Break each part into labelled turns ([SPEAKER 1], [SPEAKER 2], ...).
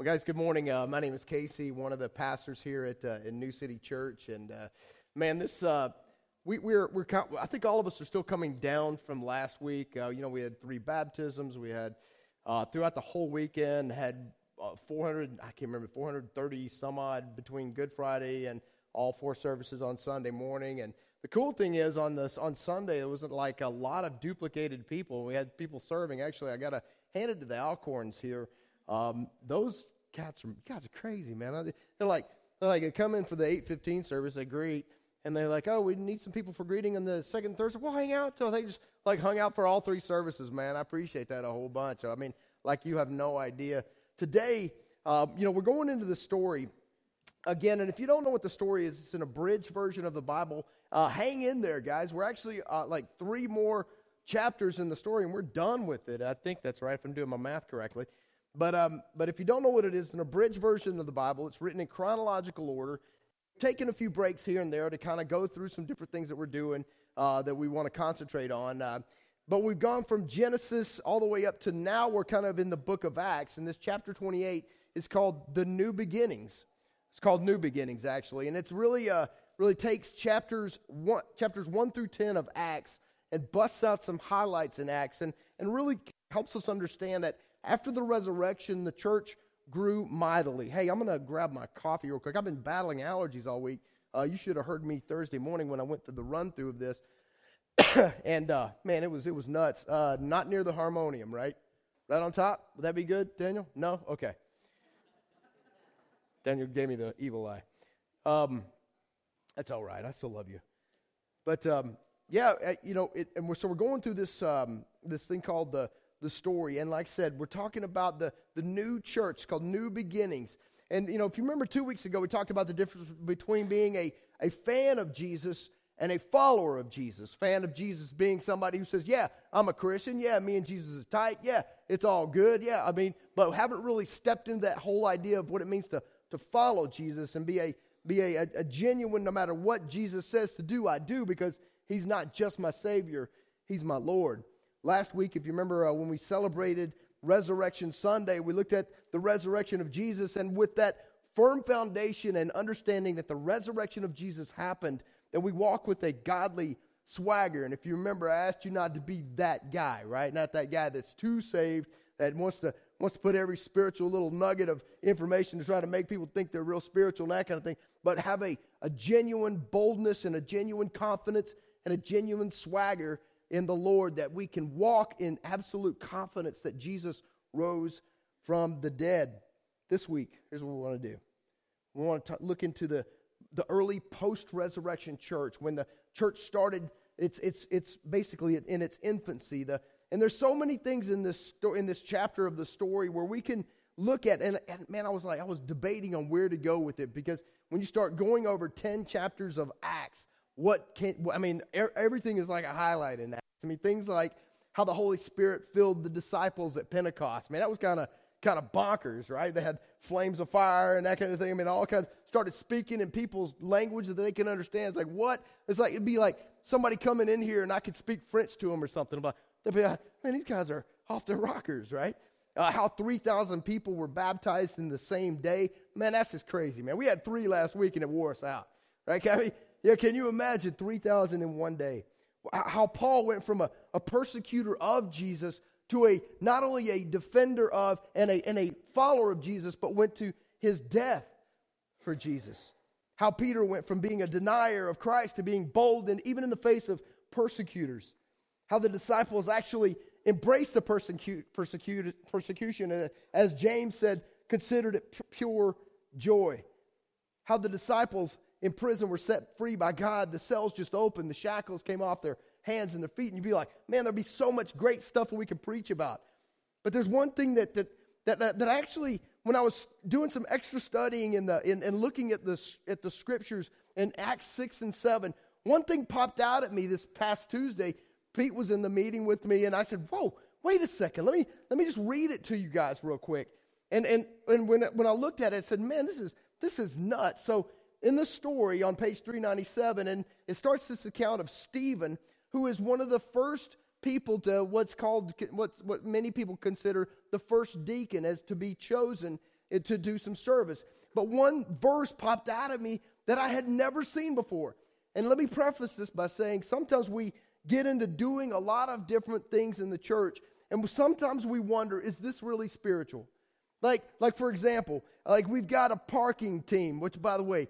[SPEAKER 1] Well, guys, good morning. Uh, my name is Casey, one of the pastors here at uh, in New City Church, and uh, man, this uh, we, we're we're I think all of us are still coming down from last week. Uh, you know, we had three baptisms. We had uh, throughout the whole weekend had 400. I can't remember 430 some odd between Good Friday and all four services on Sunday morning. And the cool thing is on this on Sunday, it wasn't like a lot of duplicated people. We had people serving. Actually, I got to hand it to the Alcorns here. Um, those cats are guys are crazy, man. They're like they're like they come in for the eight fifteen service, they greet, and they're like, oh, we need some people for greeting on the second Thursday. We'll hang out. So they just like hung out for all three services, man. I appreciate that a whole bunch. I mean, like you have no idea. Today, uh, you know, we're going into the story again, and if you don't know what the story is, it's an abridged version of the Bible. Uh, hang in there, guys. We're actually uh, like three more chapters in the story, and we're done with it. I think that's right if I'm doing my math correctly. But, um, but if you don't know what it is, an abridged version of the Bible, it's written in chronological order. Taking a few breaks here and there to kind of go through some different things that we're doing uh, that we want to concentrate on. Uh, but we've gone from Genesis all the way up to now we're kind of in the book of Acts. And this chapter 28 is called The New Beginnings. It's called New Beginnings, actually. And it's really, uh, really takes chapters one, chapters 1 through 10 of Acts and busts out some highlights in Acts and, and really helps us understand that after the resurrection, the church grew mightily. Hey, I'm going to grab my coffee real quick. I've been battling allergies all week. Uh, you should have heard me Thursday morning when I went through the run through of this. and uh, man, it was it was nuts. Uh, not near the harmonium, right? Right on top. Would that be good, Daniel? No. Okay. Daniel gave me the evil eye. Um, that's all right. I still love you. But um, yeah, uh, you know, it, and we're, so we're going through this um, this thing called the the story. And like I said, we're talking about the, the new church called New Beginnings. And, you know, if you remember two weeks ago, we talked about the difference between being a, a fan of Jesus and a follower of Jesus. Fan of Jesus being somebody who says, Yeah, I'm a Christian. Yeah, me and Jesus is tight. Yeah, it's all good. Yeah, I mean, but haven't really stepped into that whole idea of what it means to, to follow Jesus and be a be a, a, genuine, no matter what Jesus says to do, I do because he's not just my Savior, he's my Lord. Last week, if you remember uh, when we celebrated Resurrection Sunday, we looked at the resurrection of Jesus, and with that firm foundation and understanding that the resurrection of Jesus happened, that we walk with a godly swagger. And if you remember, I asked you not to be that guy, right? Not that guy that's too saved, that wants to wants to put every spiritual little nugget of information to try to make people think they're real spiritual and that kind of thing, but have a, a genuine boldness and a genuine confidence and a genuine swagger in the Lord that we can walk in absolute confidence that Jesus rose from the dead. This week, here's what we want to do. We want to look into the, the early post resurrection church when the church started. It's, it's, it's basically in its infancy. The, and there's so many things in this, sto- in this chapter of the story where we can look at. And, and man, I was like, I was debating on where to go with it because when you start going over 10 chapters of Acts, what can, I mean, everything is like a highlight in that. I mean, things like how the Holy Spirit filled the disciples at Pentecost. Man, that was kind of kind of bonkers, right? They had flames of fire and that kind of thing. I mean, all kinds started speaking in people's language that they can understand. It's like what? It's like it'd be like somebody coming in here and I could speak French to them or something. But they'd be like, man, these guys are off their rockers, right? Uh, how 3,000 people were baptized in the same day. Man, that's just crazy, man. We had three last week and it wore us out, right? I mean, yeah, can you imagine 3,000 in one day? How Paul went from a, a persecutor of Jesus to a not only a defender of and a, and a follower of Jesus, but went to his death for Jesus. How Peter went from being a denier of Christ to being bold and even in the face of persecutors. How the disciples actually embraced the persecute, persecute, persecution and, as James said, considered it pure joy. How the disciples in prison were set free by God. The cells just opened, the shackles came off their hands and their feet, and you'd be like, man, there'd be so much great stuff that we could preach about. But there's one thing that that that, that, that actually, when I was doing some extra studying in the in, and looking at the at the scriptures in Acts six and seven, one thing popped out at me this past Tuesday. Pete was in the meeting with me, and I said, "Whoa, wait a second. Let me let me just read it to you guys real quick." And and and when when I looked at it, I said, "Man, this is this is nuts." So in the story on page 397, and it starts this account of Stephen, who is one of the first people to what's called, what, what many people consider the first deacon as to be chosen eh, to do some service. But one verse popped out of me that I had never seen before. And let me preface this by saying sometimes we get into doing a lot of different things in the church, and sometimes we wonder, is this really spiritual? Like, like for example, like we've got a parking team, which by the way,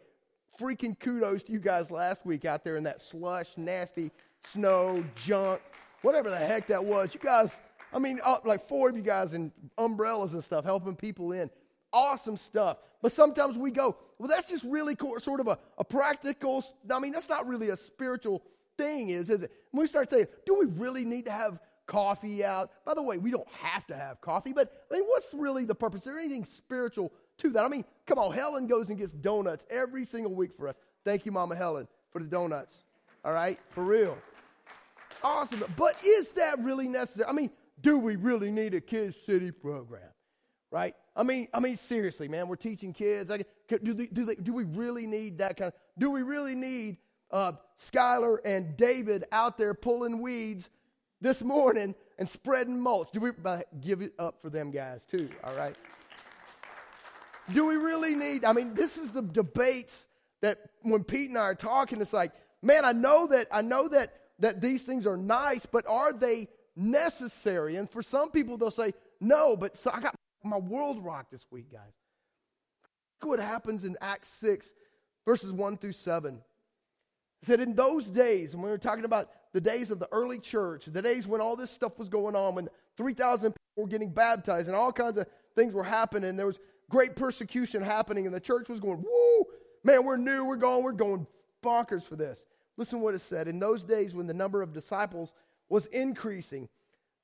[SPEAKER 1] freaking kudos to you guys last week out there in that slush, nasty snow, junk, whatever the heck that was. You guys, I mean, uh, like four of you guys in umbrellas and stuff helping people in. Awesome stuff. But sometimes we go, well, that's just really cool, sort of a, a practical, I mean, that's not really a spiritual thing, is, is it? When we start saying, do we really need to have coffee out? By the way, we don't have to have coffee, but I mean, what's really the purpose? Is there anything spiritual to that? I mean, come on, Helen goes and gets donuts every single week for us. Thank you, Mama Helen, for the donuts. All right? For real. Awesome. But is that really necessary? I mean, do we really need a Kids City program? Right? I mean, I mean, seriously, man, we're teaching kids. do, they, do, they, do we really need that kind of, do we really need uh, Skylar and David out there pulling weeds this morning and spreading mulch? Do we give it up for them guys too, all right? Do we really need, I mean, this is the debates that when Pete and I are talking, it's like, man, I know that, I know that, that these things are nice, but are they necessary? And for some people, they'll say, no, but so I got my world rocked this week, guys. Look what happens in Acts 6, verses 1 through 7. It said, In those days, and we were talking about the days of the early church, the days when all this stuff was going on, when 3,000 people were getting baptized and all kinds of things were happening, there was great persecution happening, and the church was going, Woo, man, we're new, we're going, we're going bonkers for this. Listen what it said. In those days, when the number of disciples was increasing,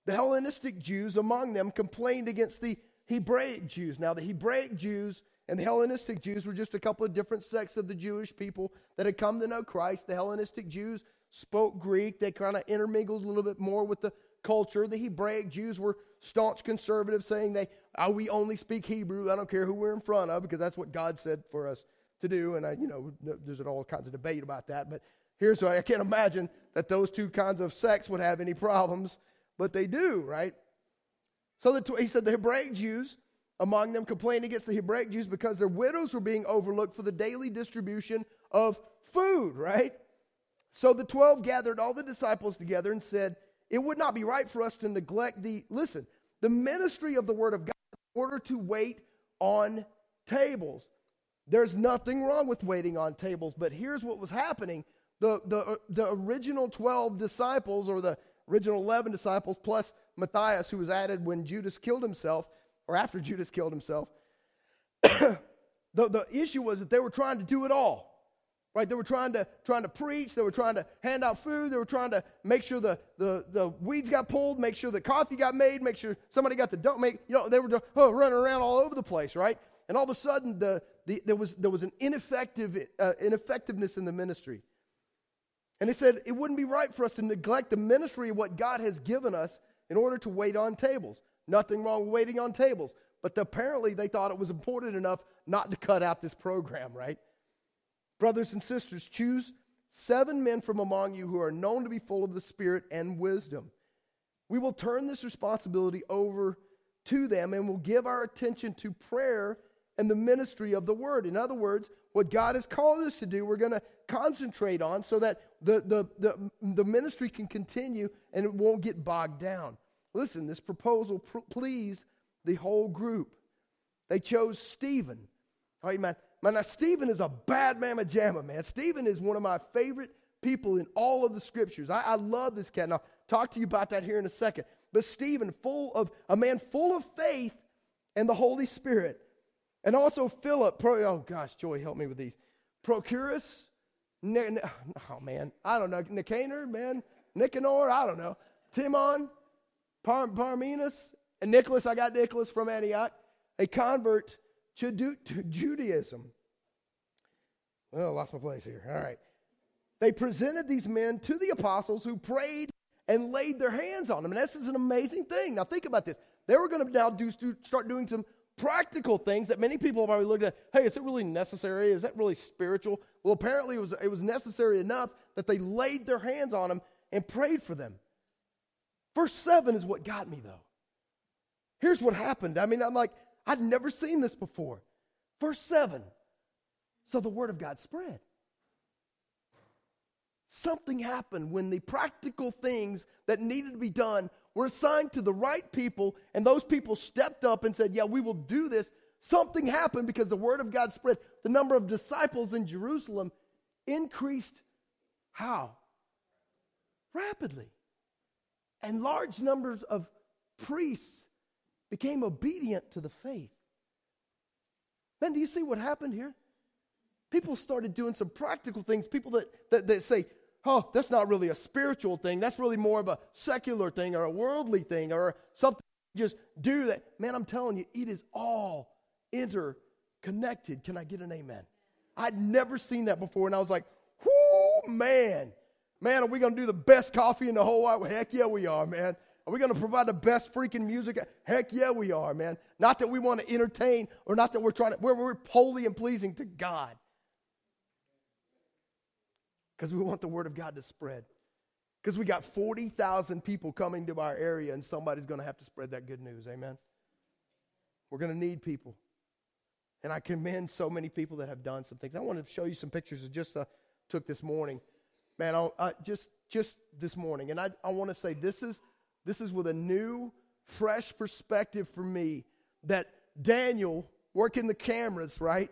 [SPEAKER 1] the Hellenistic Jews among them complained against the Hebraic Jews. Now, the Hebraic Jews and the Hellenistic Jews were just a couple of different sects of the Jewish people that had come to know Christ. The Hellenistic Jews spoke Greek, they kind of intermingled a little bit more with the culture. The Hebraic Jews were staunch conservatives, saying they, oh, we only speak Hebrew. I don't care who we're in front of because that's what God said for us to do. And I, you know, there's all kinds of debate about that. But here's why I can't imagine that those two kinds of sects would have any problems, but they do, right? So the, he said the Hebraic Jews among them complained against the Hebraic Jews because their widows were being overlooked for the daily distribution of food, right? So the 12 gathered all the disciples together and said, It would not be right for us to neglect the, listen, the ministry of the Word of God order to wait on tables. There's nothing wrong with waiting on tables, but here's what was happening. The, the, uh, the original 12 disciples, or the original 11 disciples, plus Matthias, who was added when Judas killed himself, or after Judas killed himself, the, the issue was that they were trying to do it all. Right? They were trying to, trying to preach, they were trying to hand out food, they were trying to make sure the, the, the weeds got pulled, make sure the coffee got made, make sure somebody got the don't make, you know, they were oh, running around all over the place, right? And all of a sudden, the, the, there, was, there was an ineffective, uh, ineffectiveness in the ministry. And he said, it wouldn't be right for us to neglect the ministry of what God has given us in order to wait on tables. Nothing wrong with waiting on tables. But apparently they thought it was important enough not to cut out this program, right? Brothers and sisters, choose seven men from among you who are known to be full of the Spirit and wisdom. We will turn this responsibility over to them and will give our attention to prayer and the ministry of the word. In other words, what God has called us to do, we're going to concentrate on so that the, the, the, the, ministry can continue and it won't get bogged down. Listen, this proposal pr- pleased the whole group. They chose Stephen. All right, man. Man, now Stephen is a bad mamma jamma, man. Stephen is one of my favorite people in all of the scriptures. I, I love this cat. And I'll talk to you about that here in a second. But Stephen, full of a man full of faith and the Holy Spirit. And also Philip, pro, oh gosh, Joy, help me with these. Procorus, ne, ne, oh man, I don't know. Nicanor, man, Nicanor, I don't know. Timon, Par, Parmenas, and Nicholas, I got Nicholas from Antioch, a convert to, do, to Judaism. Well, I lost my place here. All right. They presented these men to the apostles who prayed and laid their hands on them. And this is an amazing thing. Now, think about this. They were going to now do, start doing some practical things that many people have already looked at. Hey, is it really necessary? Is that really spiritual? Well, apparently it was, it was necessary enough that they laid their hands on them and prayed for them. Verse 7 is what got me, though. Here's what happened. I mean, I'm like, I'd never seen this before. Verse 7. So the word of God spread. Something happened when the practical things that needed to be done were assigned to the right people, and those people stepped up and said, Yeah, we will do this. Something happened because the word of God spread. The number of disciples in Jerusalem increased how? Rapidly. And large numbers of priests became obedient to the faith. Then, do you see what happened here? People started doing some practical things. People that, that, that say, oh, that's not really a spiritual thing. That's really more of a secular thing or a worldly thing or something. Just do that. Man, I'm telling you, it is all interconnected. Can I get an amen? I'd never seen that before. And I was like, whoo, man. Man, are we going to do the best coffee in the whole wide world? Heck yeah, we are, man. Are we going to provide the best freaking music? Heck yeah, we are, man. Not that we want to entertain or not that we're trying to, we're, we're holy and pleasing to God. Because we want the word of God to spread. Because we got 40,000 people coming to our area and somebody's going to have to spread that good news. Amen. We're going to need people. And I commend so many people that have done some things. I want to show you some pictures I just uh, took this morning. Man, I, just, just this morning. And I, I want to say this is this is with a new, fresh perspective for me that Daniel working the cameras, right?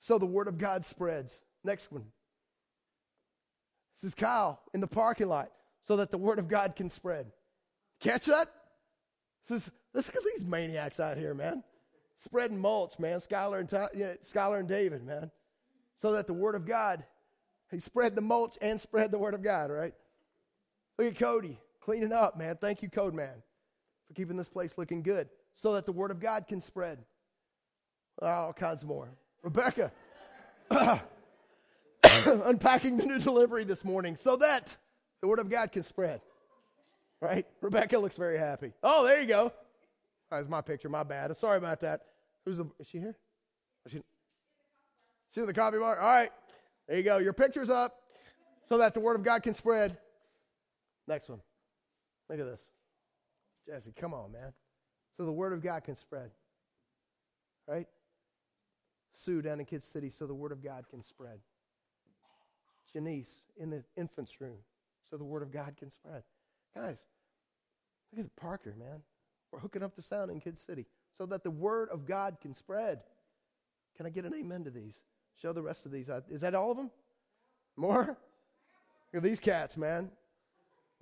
[SPEAKER 1] So the word of God spreads. Next one. This is Kyle in the parking lot so that the word of God can spread. Catch that? This is, let's look at these maniacs out here, man. Spreading mulch, man. Skylar and, yeah, Skylar and David, man. So that the word of God, he spread the mulch and spread the word of God, right? Look at Cody cleaning up, man. Thank you, Code Man, for keeping this place looking good so that the Word of God can spread. Ah, all kinds more. Rebecca, unpacking the new delivery this morning so that the Word of God can spread. Right? Rebecca looks very happy. Oh, there you go. That's my picture. My bad. Sorry about that. Who's the? Is she here? Is she, she's in the coffee bar. All right. There you go. Your picture's up so that the Word of God can spread. Next one. Look at this. Jesse, come on, man. So the word of God can spread. Right? Sue down in Kid City so the word of God can spread. Janice in the infant's room so the word of God can spread. Guys, look at Parker, man. We're hooking up the sound in Kid City so that the word of God can spread. Can I get an amen to these? Show the rest of these. Is that all of them? More? Look at these cats, man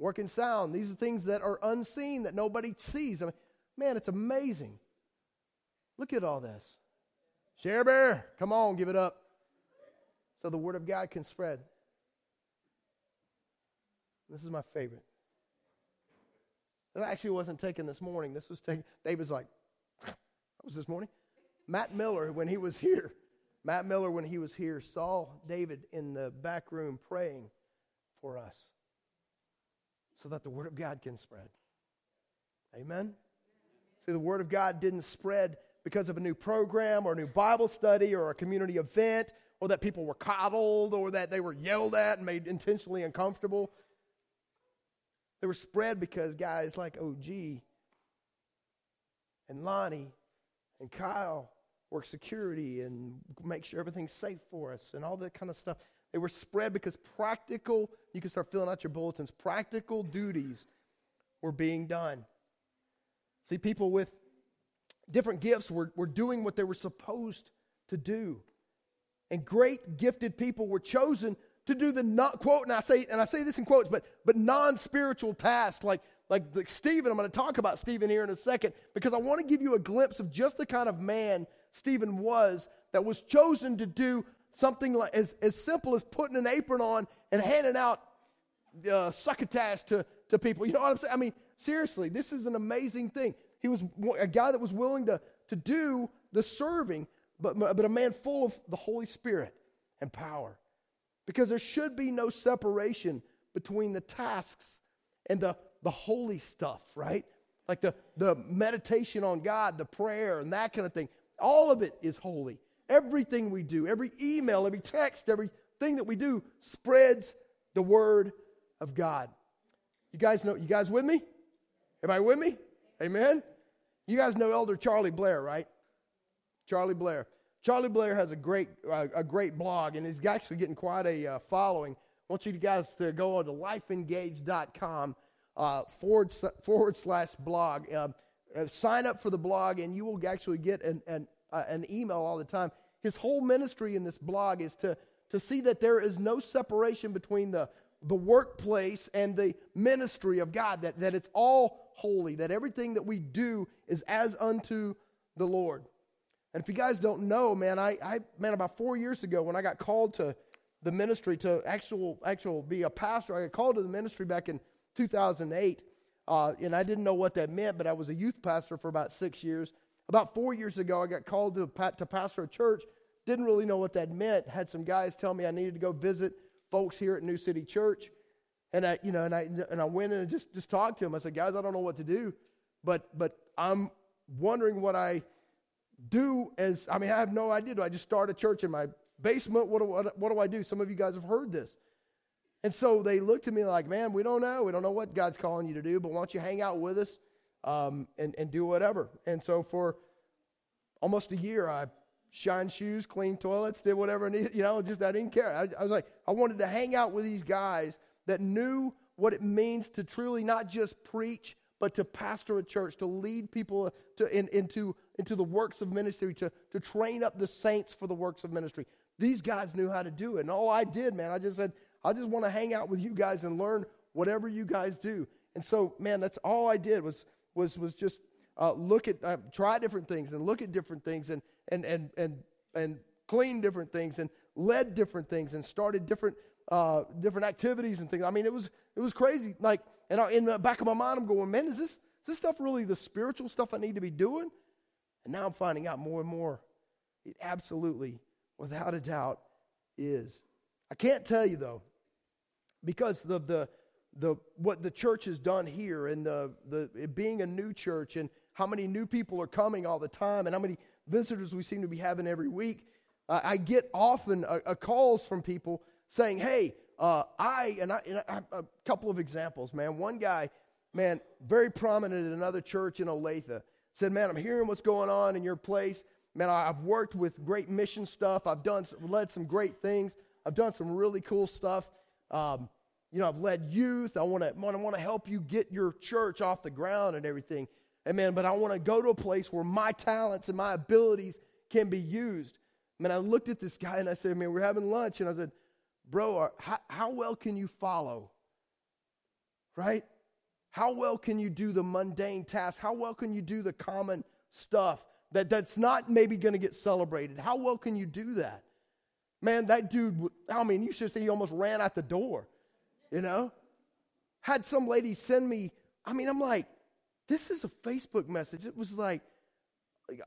[SPEAKER 1] working sound. These are things that are unseen that nobody sees. I mean, man, it's amazing. Look at all this. Share bear, come on, give it up. So the word of God can spread. This is my favorite. It actually wasn't taken this morning. This was taken. David's like, that was this morning. Matt Miller, when he was here, Matt Miller, when he was here, saw David in the back room praying for us so that the Word of God can spread. Amen? See, the Word of God didn't spread because of a new program or a new Bible study or a community event or that people were coddled or that they were yelled at and made intentionally uncomfortable. They were spread because guys like OG and Lonnie and Kyle work security and make sure everything's safe for us and all that kind of stuff. They were spread because practical, you can start filling out your bulletins, practical duties were being done. See, people with different gifts were, were doing what they were supposed to do. And great gifted people were chosen to do the not quote, and I say, and I say this in quotes, but but non-spiritual tasks like like like Stephen. I'm going to talk about Stephen here in a second because I want to give you a glimpse of just the kind of man Stephen was that was chosen to do something like as, as simple as putting an apron on and handing out uh, succotash to, to people. You know what I'm saying? I mean, seriously, this is an amazing thing. He was a guy that was willing to, to do the serving, but, but a man full of the Holy Spirit and power. Because there should be no separation between the tasks and the, the holy stuff, right? Like the, the meditation on God, the prayer, and that kind of thing. All of it is holy. Everything we do, every email, every text, everything that we do spreads the word of God. You guys know, you guys with me? Am I with me? Amen? You guys know Elder Charlie Blair, right? Charlie Blair. Charlie Blair has a great, uh, a great blog, and he's actually getting quite a uh, following. I want you guys to go on to lifeengage.com uh, forward, forward slash blog. Uh, uh, sign up for the blog, and you will actually get an, an, uh, an email all the time. His whole ministry in this blog is to, to see that there is no separation between the, the workplace and the ministry of God, that, that it's all holy, that everything that we do is as unto the Lord. And if you guys don't know, man, I, I man, about four years ago when I got called to the ministry to actual actual be a pastor, I got called to the ministry back in 2008, uh, and I didn't know what that meant, but I was a youth pastor for about six years. About four years ago, I got called to, to pastor a church. Didn't really know what that meant. Had some guys tell me I needed to go visit folks here at New City Church. And I, you know, and I and I went and just just talked to them. I said, guys, I don't know what to do, but but I'm wondering what I do as I mean, I have no idea. Do I just start a church in my basement? What do, what, what do I do? Some of you guys have heard this. And so they looked at me like, man, we don't know. We don't know what God's calling you to do, but why don't you hang out with us um, and, and do whatever? And so for almost a year, I shined shoes, cleaned toilets, did whatever I needed. You know, just I didn't care. I, I was like, I wanted to hang out with these guys that knew what it means to truly not just preach, but to pastor a church, to lead people to, in, into, into the works of ministry, to, to train up the saints for the works of ministry. These guys knew how to do it. And all I did, man, I just said, I just want to hang out with you guys and learn whatever you guys do. And so, man, that's all I did was, was, was just uh, look at, uh, try different things and look at different things and, and, and, and, and clean different things and led different things and started different, uh, different activities and things. I mean, it was, it was crazy. Like, and I, in the back of my mind, I'm going, man, is this, is this stuff really the spiritual stuff I need to be doing? And now I'm finding out more and more. It absolutely, without a doubt, is. I can't tell you though, because the the, the what the church has done here and the, the being a new church and how many new people are coming all the time and how many visitors we seem to be having every week. Uh, I get often a, a calls from people saying, "Hey, uh, I and, I and I, a couple of examples, man. One guy, man, very prominent in another church in Olathe, said, "Man, I'm hearing what's going on in your place. Man, I've worked with great mission stuff. I've done led some great things. I've done some really cool stuff. Um, you know, I've led youth. I want to I want to help you get your church off the ground and everything. Amen. But I want to go to a place where my talents and my abilities can be used. I mean, I looked at this guy and I said, man, we're having lunch. And I said, bro, uh, how, how well can you follow? Right? How well can you do the mundane tasks? How well can you do the common stuff that, that's not maybe going to get celebrated? How well can you do that? Man, that dude, I mean, you should say he almost ran out the door, you know? Had some lady send me, I mean, I'm like, this is a Facebook message. It was like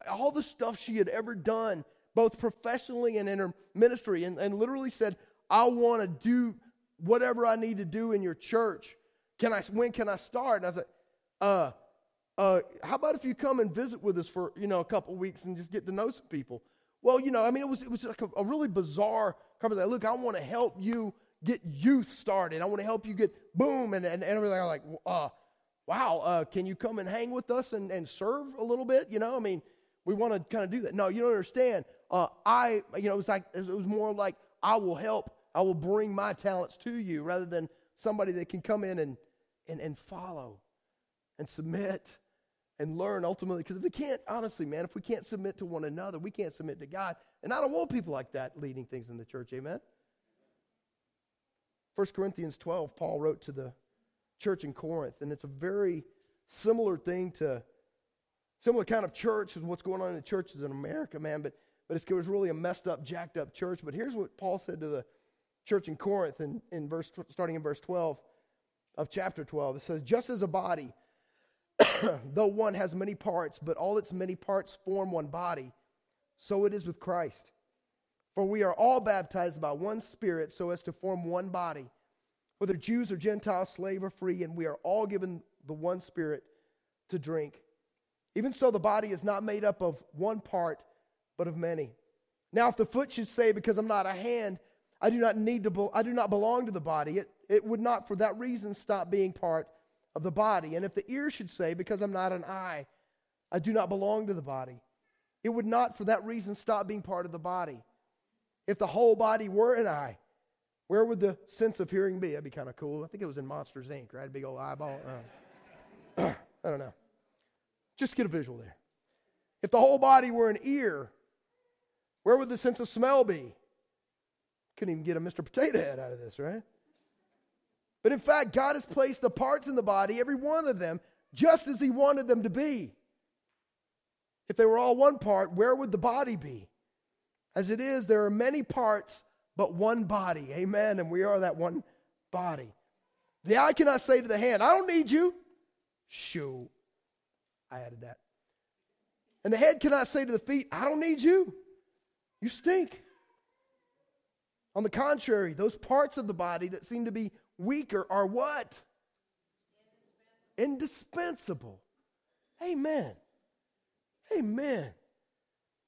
[SPEAKER 1] all the stuff she had ever done, both professionally and in her ministry, and, and literally said, I want to do whatever I need to do in your church. Can I, when can I start? And I said, uh, uh, how about if you come and visit with us for, you know, a couple weeks and just get to know some people? Well, you know, I mean, it was, it was like a, a really bizarre conversation. Look, I want to help you get youth started. I want to help you get boom and, and, and everything. Like, uh, wow, uh, can you come and hang with us and, and serve a little bit? You know, I mean, we want to kind of do that. No, you don't understand. Uh, I, you know, it was like, it was more like, I will help. I will bring my talents to you rather than somebody that can come in and, and, and follow and submit and learn ultimately. Because if we can't, honestly, man, if we can't submit to one another, we can't submit to God. And I don't want people like that leading things in the church. Amen. 1 Corinthians 12, Paul wrote to the church in Corinth, and it's a very similar thing to similar kind of church as what's going on in the churches in America, man. But but it was really a messed up, jacked up church. But here's what Paul said to the church in Corinth in, in verse starting in verse 12 of chapter 12. It says, just as a body though one has many parts, but all its many parts form one body, so it is with Christ. For we are all baptized by one Spirit so as to form one body, whether Jews or Gentiles, slave or free, and we are all given the one Spirit to drink. Even so, the body is not made up of one part, but of many. Now, if the foot should say, Because I'm not a hand, I do not need to, be- I do not belong to the body, it, it would not for that reason stop being part of the body. And if the ear should say, Because I'm not an eye, I do not belong to the body, it would not for that reason stop being part of the body. If the whole body were an eye, where would the sense of hearing be? That'd be kind of cool. I think it was in Monsters Inc., right? Big old eyeball. Uh, I don't know. Just get a visual there. If the whole body were an ear, where would the sense of smell be? Couldn't even get a Mr. Potato Head out of this, right? But in fact, God has placed the parts in the body, every one of them, just as He wanted them to be. If they were all one part, where would the body be? As it is, there are many parts, but one body. Amen. And we are that one body. The eye cannot say to the hand, I don't need you. Shoo. I added that. And the head cannot say to the feet, I don't need you. You stink. On the contrary, those parts of the body that seem to be weaker are what? Indispensable. Amen. Amen.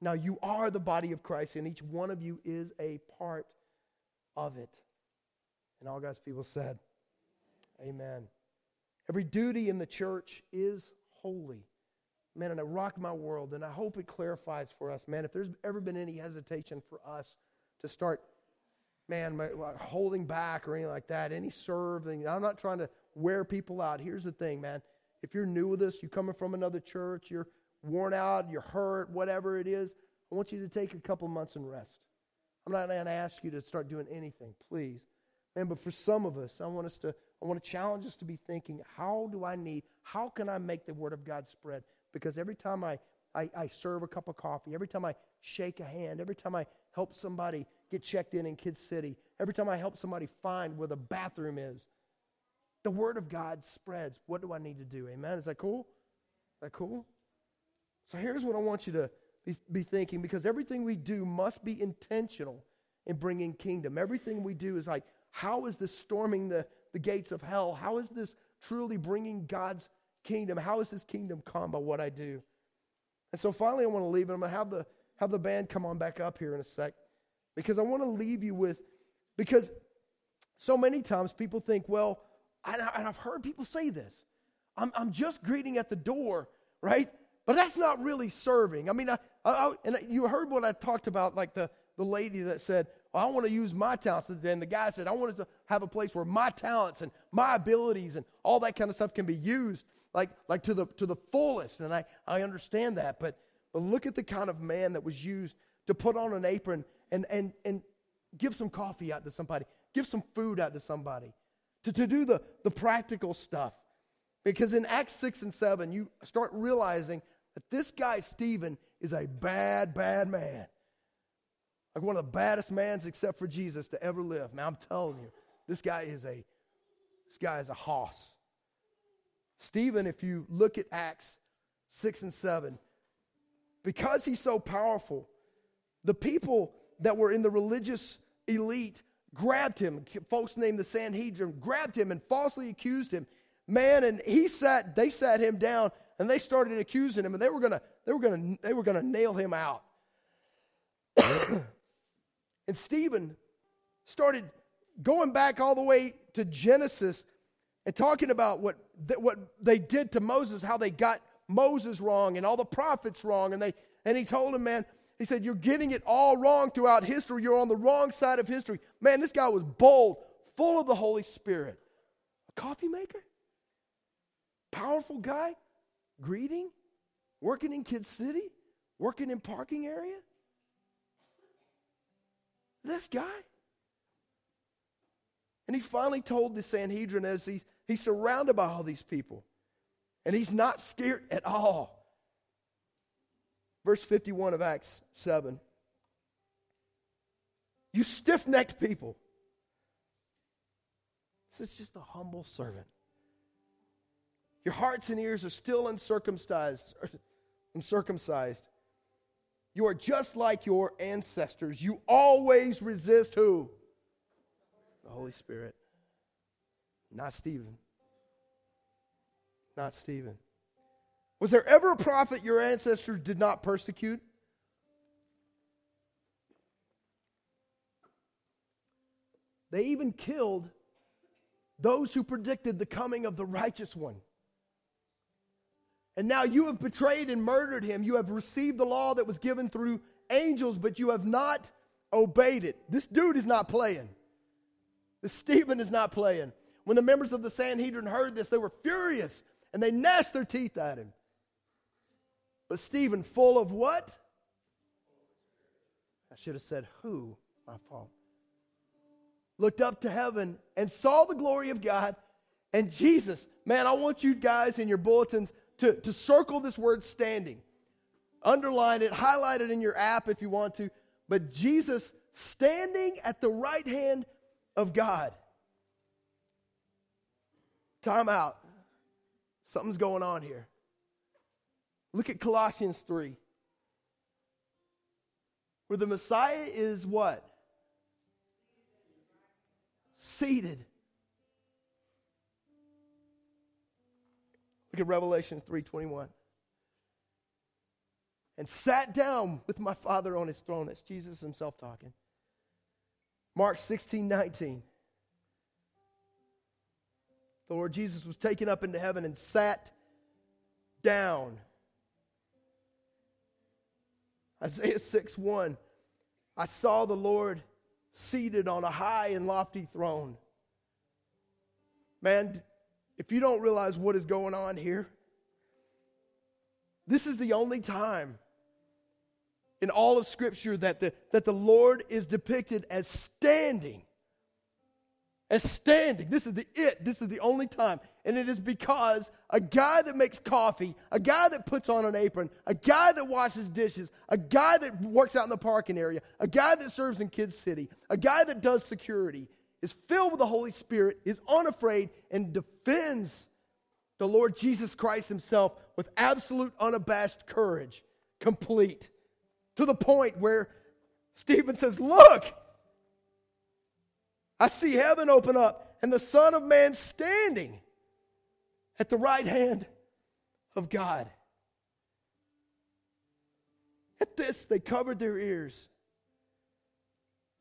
[SPEAKER 1] Now you are the body of Christ, and each one of you is a part of it. And all God's people said, Amen. Every duty in the church is holy. Man, and it rocked my world, and I hope it clarifies for us, man, if there's ever been any hesitation for us to start, man, holding back or anything like that, any serving, I'm not trying to wear people out. Here's the thing, man. If you're new with us, you're coming from another church, you're worn out, you're hurt, whatever it is, I want you to take a couple months and rest. I'm not going to ask you to start doing anything, please. Man, but for some of us, I want us to, I want to challenge us to be thinking, how do I need, how can I make the Word of God spread? Because every time I, I, I serve a cup of coffee, every time I shake a hand, every time I help somebody get checked in in Kid City, every time I help somebody find where the bathroom is, the Word of God spreads. What do I need to do? Amen? Is that cool? Is that cool? So here's what I want you to be, thinking because everything we do must be intentional in bringing kingdom. Everything we do is like, how is this storming the, the gates of hell? How is this truly bringing God's kingdom? How is this kingdom come by what I do? And so finally, I want to leave, and I'm going to have the, have the band come on back up here in a sec because I want to leave you with, because so many times people think, well, and, I, have heard people say this I'm, I'm just greeting at the door, right? But that's not really serving. I mean, I, I, and you heard what I talked about, like the, the lady that said, I want to use my talents. And the guy said, I wanted to have a place where my talents and my abilities and all that kind of stuff can be used like, like to, the, to the fullest. And I, I understand that. But, but look at the kind of man that was used to put on an apron and, and, and give some coffee out to somebody, give some food out to somebody, to, to do the, the practical stuff. Because in Acts 6 and 7, you start realizing that this guy, Stephen, is a bad, bad man. Like one of the baddest mans except for Jesus to ever live. Man, I'm telling you, this guy is a this guy is a hoss. Stephen, if you look at Acts 6 and 7, because he's so powerful, the people that were in the religious elite grabbed him. Folks named the Sanhedrin grabbed him and falsely accused him. Man, and he sat, they sat him down and they started accusing him, and they were gonna, they were gonna, they were gonna nail him out. and Stephen started going back all the way to Genesis and talking about what, th- what they did to Moses, how they got Moses wrong and all the prophets wrong. And, they, and he told him, man, he said, You're getting it all wrong throughout history. You're on the wrong side of history. Man, this guy was bold, full of the Holy Spirit. A coffee maker? Powerful guy? Greeting, working in Kid City, working in parking area. This guy. And he finally told the Sanhedrin as he's, he's surrounded by all these people. And he's not scared at all. Verse 51 of Acts 7. You stiff necked people. This is just a humble servant. Your hearts and ears are still uncircumcised. uncircumcised. You are just like your ancestors. You always resist who? The Holy Spirit. Not Stephen. Not Stephen. Was there ever a prophet your ancestors did not persecute? They even killed those who predicted the coming of the righteous one. And now you have betrayed and murdered him. You have received the law that was given through angels, but you have not obeyed it. This dude is not playing. This Stephen is not playing. When the members of the Sanhedrin heard this, they were furious and they gnashed their teeth at him. But Stephen, full of what? I should have said, Who? My fault looked up to heaven and saw the glory of God and Jesus. Man, I want you guys in your bulletins to, to circle this word standing. Underline it, highlight it in your app if you want to. But Jesus standing at the right hand of God. Time out. Something's going on here. Look at Colossians 3. Where the Messiah is what? seated. Look at Revelation 3:21. And sat down with my Father on his throne. That's Jesus himself talking. Mark 16, 19. The Lord Jesus was taken up into heaven and sat down. Isaiah 6 1. I saw the Lord seated on a high and lofty throne. Man, if you don't realize what is going on here, this is the only time in all of Scripture that the, that the Lord is depicted as standing as standing. This is the it. This is the only time. And it is because a guy that makes coffee, a guy that puts on an apron, a guy that washes dishes, a guy that works out in the parking area, a guy that serves in Kids City, a guy that does security is filled with the Holy Spirit, is unafraid, and defends the Lord Jesus Christ himself with absolute unabashed courage, complete, to the point where Stephen says, Look, I see heaven open up and the Son of Man standing at the right hand of God. At this, they covered their ears.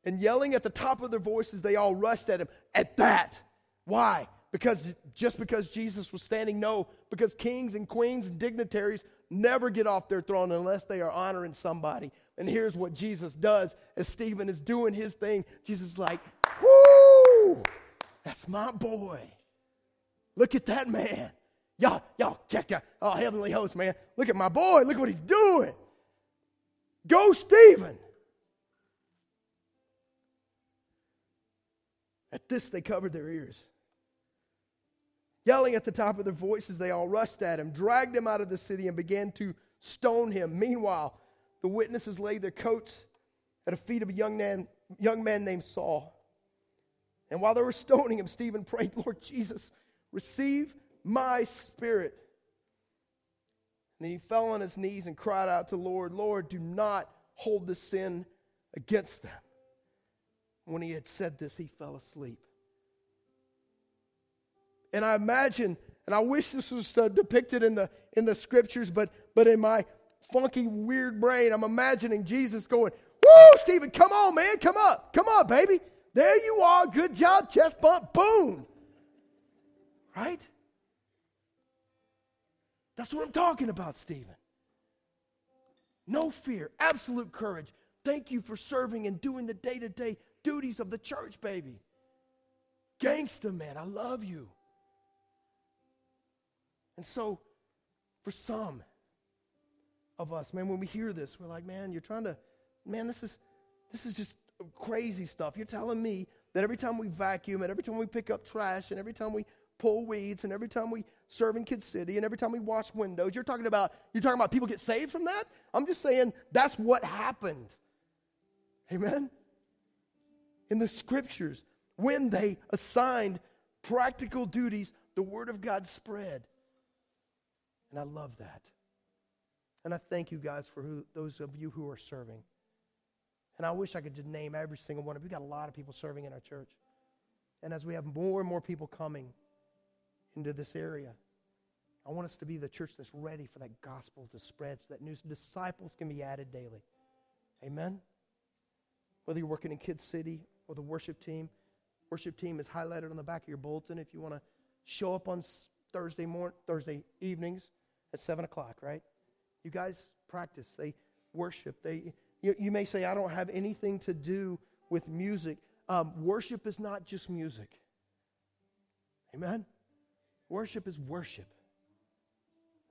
[SPEAKER 1] And yelling at the top of their voices, they all rushed at him. At that. Why? Because just because Jesus was standing? No, because kings and queens and dignitaries never get off their throne unless they are honoring somebody. And here's what Jesus does as Stephen is doing his thing. Jesus is like, Woo! That's my boy. Look at that man. Y'all, y'all, check out. Oh, heavenly host, man. Look at my boy. Look what he's doing. Go, Stephen. At this, they covered their ears. Yelling at the top of their voices, they all rushed at him, dragged him out of the city, and began to stone him. Meanwhile, the witnesses laid their coats at the feet of a young man, young man named Saul. And while they were stoning him, Stephen prayed, Lord Jesus, receive my spirit. And then he fell on his knees and cried out to Lord, Lord, do not hold this sin against them. When he had said this, he fell asleep. And I imagine, and I wish this was uh, depicted in the in the scriptures, but but in my funky, weird brain, I'm imagining Jesus going, Woo, Stephen, come on, man, come up, come on, baby. There you are. Good job. Chest bump. Boom. Right? That's what I'm talking about, Stephen. No fear, absolute courage. Thank you for serving and doing the day to day duties of the church, baby. Gangsta, man, I love you. And so, for some of us, man, when we hear this, we're like, man, you're trying to, man, this is, this is just crazy stuff. You're telling me that every time we vacuum and every time we pick up trash and every time we pull weeds and every time we serve in Kid City and every time we wash windows, you're talking about you're talking about people get saved from that? I'm just saying that's what happened. Amen. In the scriptures, when they assigned practical duties, the word of God spread. And I love that. And I thank you guys for who, those of you who are serving. And I wish I could just name every single one. Of you. We've got a lot of people serving in our church. And as we have more and more people coming into this area, I want us to be the church that's ready for that gospel to spread so that new disciples can be added daily. Amen? Whether you're working in Kid City or the worship team, worship team is highlighted on the back of your bulletin if you want to show up on Thursday morning, Thursday evenings at 7 o'clock, right? You guys practice. They worship. They, you, you may say, I don't have anything to do with music. Um, worship is not just music. Amen? Worship is worship.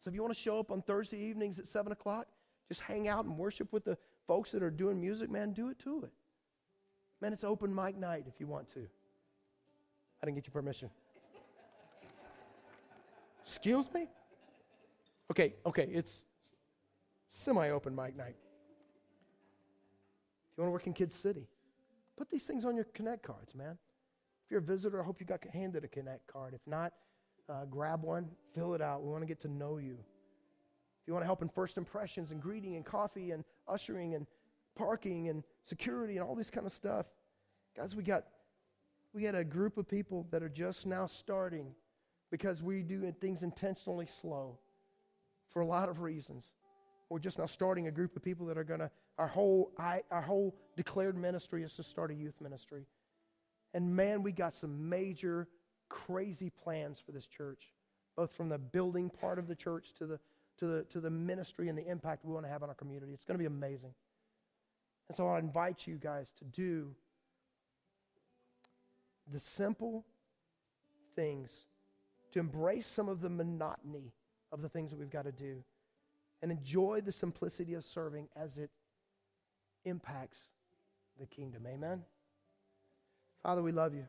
[SPEAKER 1] So if you want to show up on Thursday evenings at 7 o'clock, just hang out and worship with the folks that are doing music, man, do it to it. Man, it's open mic night if you want to. I didn't get your permission. Excuse me? Okay, okay, it's semi open mic night. If you want to work in Kid City, put these things on your Connect cards, man. If you're a visitor, I hope you got handed a Connect card. If not, uh, grab one, fill it out. We want to get to know you. If you want to help in first impressions and greeting and coffee and ushering and parking and security and all this kind of stuff, guys, we got we got a group of people that are just now starting because we do things intentionally slow for a lot of reasons. We're just now starting a group of people that are going to our whole I, our whole declared ministry is to start a youth ministry. And man, we got some major crazy plans for this church, both from the building part of the church to the, to the, to the ministry and the impact we want to have on our community. It's going to be amazing. And so I invite you guys to do the simple things, to embrace some of the monotony of the things that we've got to do, and enjoy the simplicity of serving as it impacts the kingdom. Amen. Father, we love you.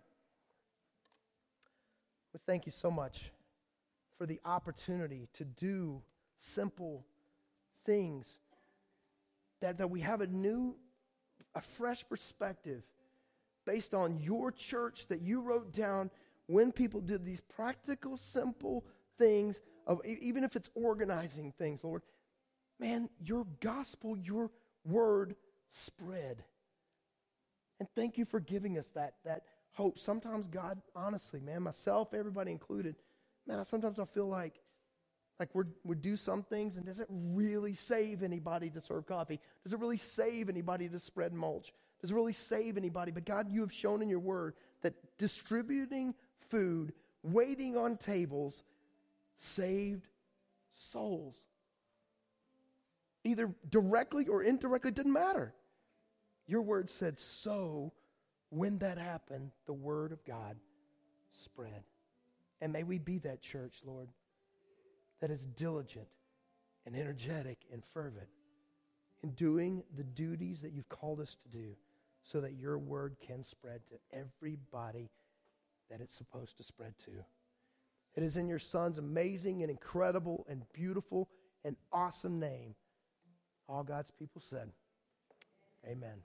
[SPEAKER 1] But thank you so much for the opportunity to do simple things that, that we have a new, a fresh perspective based on your church that you wrote down when people did these practical, simple things of even if it's organizing things, Lord. Man, your gospel, your word spread. And thank you for giving us that, that hope. Sometimes God, honestly, man, myself, everybody included, man, I, sometimes I feel like like we we do some things, and does it really save anybody to serve coffee? Does it really save anybody to spread mulch? Does it really save anybody? But God, you have shown in your word that distributing food, waiting on tables, saved souls. Either directly or indirectly, didn't matter. Your word said, so when that happened, the word of God spread. And may we be that church, Lord, that is diligent and energetic and fervent in doing the duties that you've called us to do so that your word can spread to everybody that it's supposed to spread to. It is in your son's amazing and incredible and beautiful and awesome name. All God's people said, Amen.